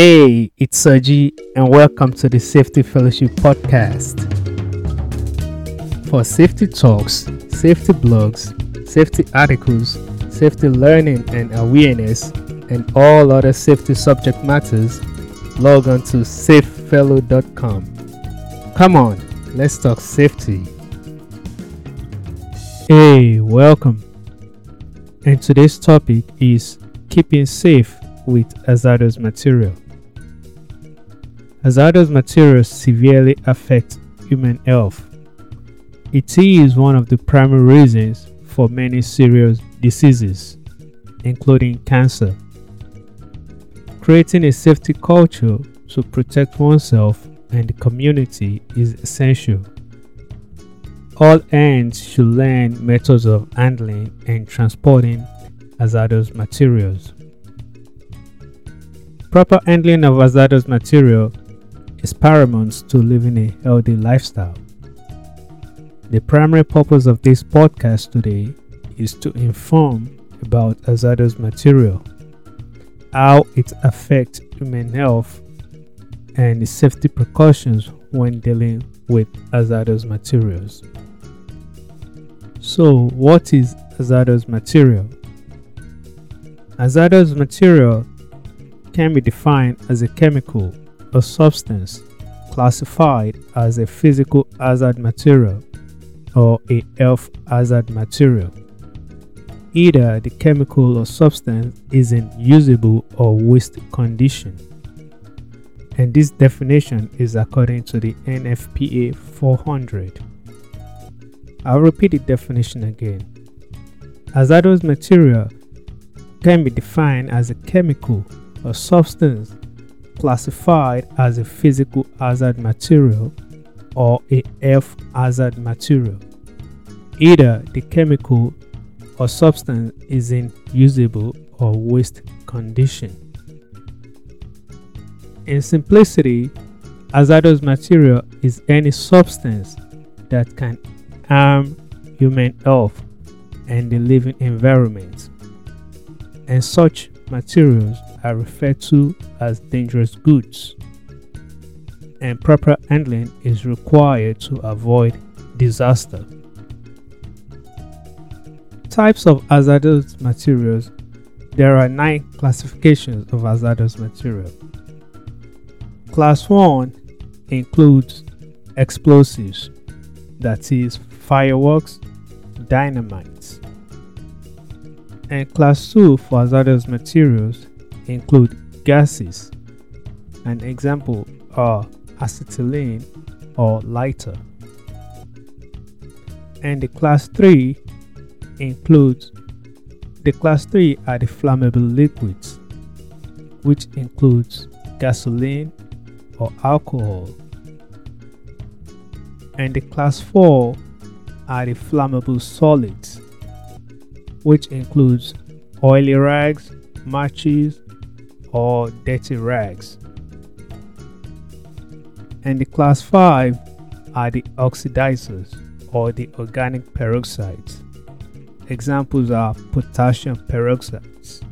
Hey, it's Sergi, and welcome to the Safety Fellowship Podcast. For safety talks, safety blogs, safety articles, safety learning and awareness, and all other safety subject matters, log on to safefellow.com. Come on, let's talk safety. Hey, welcome. And today's topic is keeping safe with hazardous material. Hazardous materials severely affect human health. It is one of the primary reasons for many serious diseases, including cancer. Creating a safety culture to protect oneself and the community is essential. All ends should learn methods of handling and transporting hazardous materials. Proper handling of hazardous material is paramount to living a healthy lifestyle. The primary purpose of this podcast today is to inform about hazardous material, how it affects human health, and the safety precautions when dealing with hazardous materials. So, what is hazardous material? Hazardous material can be defined as a chemical or substance classified as a physical hazard material or a health hazard material. Either the chemical or substance is in usable or waste condition. And this definition is according to the NFPA 400. I'll repeat the definition again. Hazardous material can be defined as a chemical or substance classified as a physical hazard material or a F hazard material. Either the chemical or substance is in usable or waste condition. In simplicity, hazardous material is any substance that can harm human health and the living environment. And such materials are referred to as dangerous goods. And proper handling is required to avoid disaster. Types of hazardous materials There are nine classifications of hazardous material. Class 1 includes explosives, that is, fireworks, dynamite. And class 2 for hazardous materials include gases. An example are acetylene or lighter. And the class 3 includes the class 3 are the flammable liquids, which includes gasoline or alcohol. And the class 4 are the flammable solids, which includes oily rags, matches, or dirty rags. And the class 5 are the oxidizers or the organic peroxides. Examples are potassium peroxides.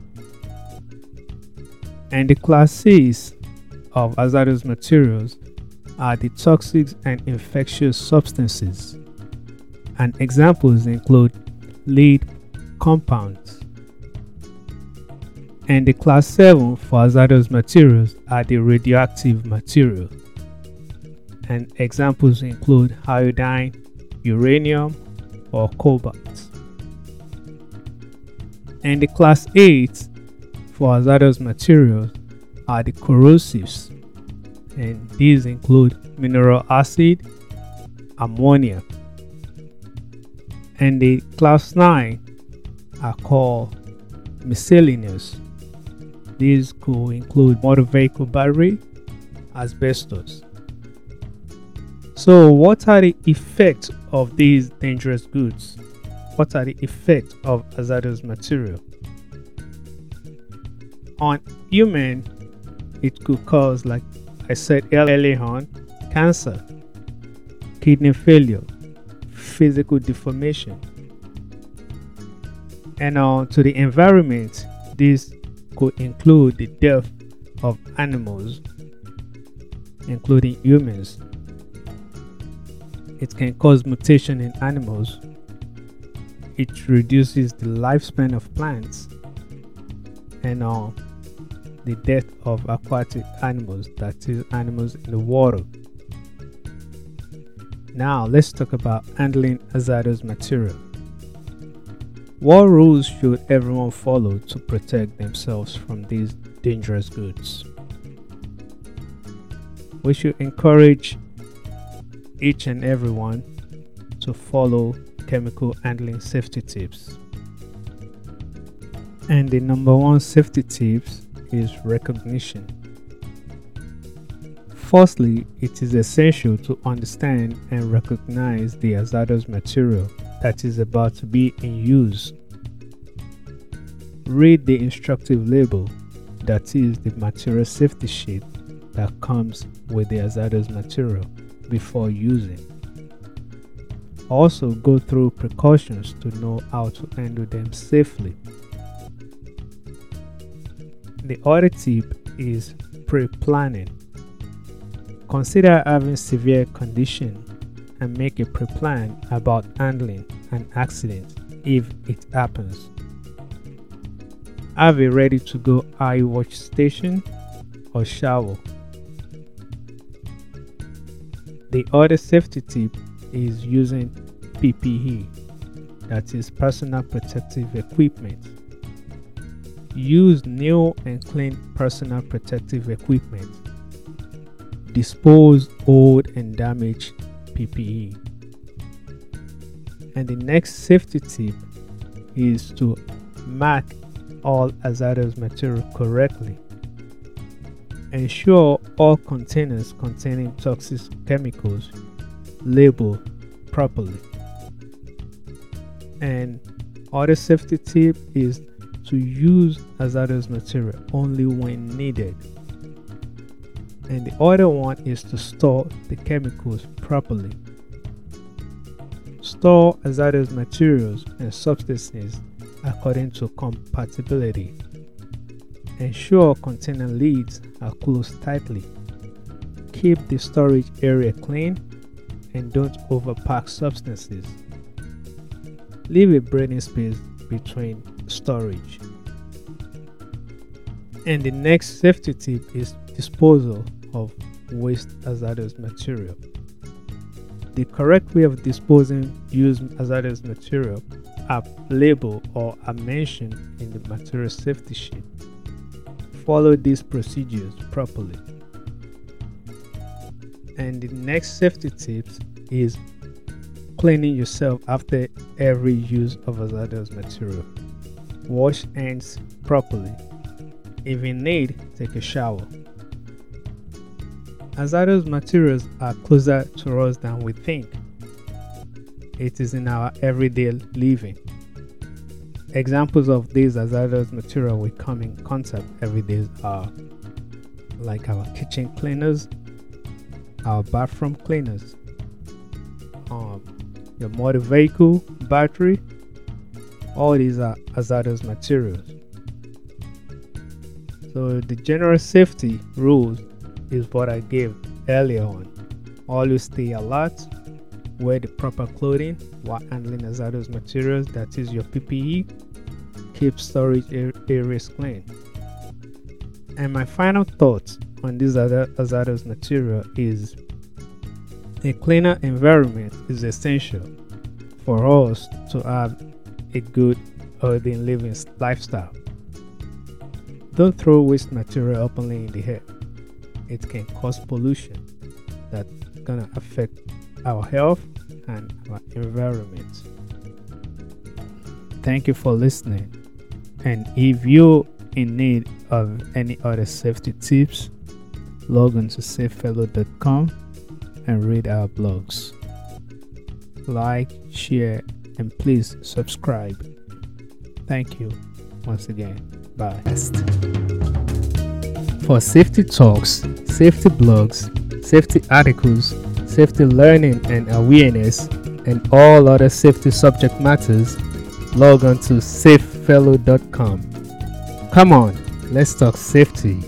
And the class 6 of hazardous materials are the toxic and infectious substances and examples include lead compounds. And the class 7 for hazardous materials are the radioactive material. And examples include iodine, uranium, or cobalt. And the class 8 for hazardous materials are the corrosives, and these include mineral acid, ammonia, and the class 9 are called miscellaneous. These could include motor vehicle battery, asbestos. So, what are the effects of these dangerous goods? What are the effects of hazardous material? On human, it could cause, like I said earlier on, cancer, kidney failure, physical deformation. And on to the environment, this could include the death of animals, including humans. It can cause mutation in animals. It reduces the lifespan of plants and uh, the death of aquatic animals, that is, animals in the water. Now, let's talk about handling hazardous material. What rules should everyone follow to protect themselves from these dangerous goods? We should encourage each and everyone to follow chemical handling safety tips. And the number one safety tips is recognition. Firstly, it is essential to understand and recognize the hazardous material that is about to be in use. Read the instructive label, that is, the material safety sheet that comes with the hazardous material before using. Also, go through precautions to know how to handle them safely. The other tip is pre planning. Consider having severe condition and make a pre plan about handling an accident if it happens. Have a ready to go eye wash station or shower. The other safety tip is using PPE, that is personal protective equipment. Use new and clean personal protective equipment. Dispose old and damaged PPE. And the next safety tip is to mark all hazardous material correctly. Ensure all containers containing toxic chemicals label properly. And other safety tip is to use hazardous material only when needed. And the other one is to store the chemicals properly. Store hazardous materials and substances according to compatibility. Ensure container lids are closed tightly. Keep the storage area clean and don't overpack substances. Leave a breathing space between storage. And the next safety tip is disposal of waste hazardous material. The correct way of disposing used hazardous material are labeled or are mentioned in the material safety sheet. Follow these procedures properly. And the next safety tip is cleaning yourself after every use of hazardous material. Wash hands properly. If in need, take a shower. Hazardous materials are closer to us than we think. It is in our everyday living. Examples of these hazardous material we come in contact every day are like our kitchen cleaners, our bathroom cleaners, um, your motor vehicle battery. All these are hazardous materials. So the general safety rules is what I gave earlier on. Always stay alert, wear the proper clothing while handling hazardous materials, that is your PPE, keep storage areas clean. And my final thought on this hazardous material is a cleaner environment is essential for us to have a good, healthy living lifestyle. Don't throw waste material openly in the air it can cause pollution that's gonna affect our health and our environment. Thank you for listening. And if you're in need of any other safety tips, log on to safefellow.com and read our blogs. Like, share, and please subscribe. Thank you once again. Bye for safety talks, safety blogs, safety articles, safety learning and awareness, and all other safety subject matters, log on to safefellow.com. Come on, let's talk safety.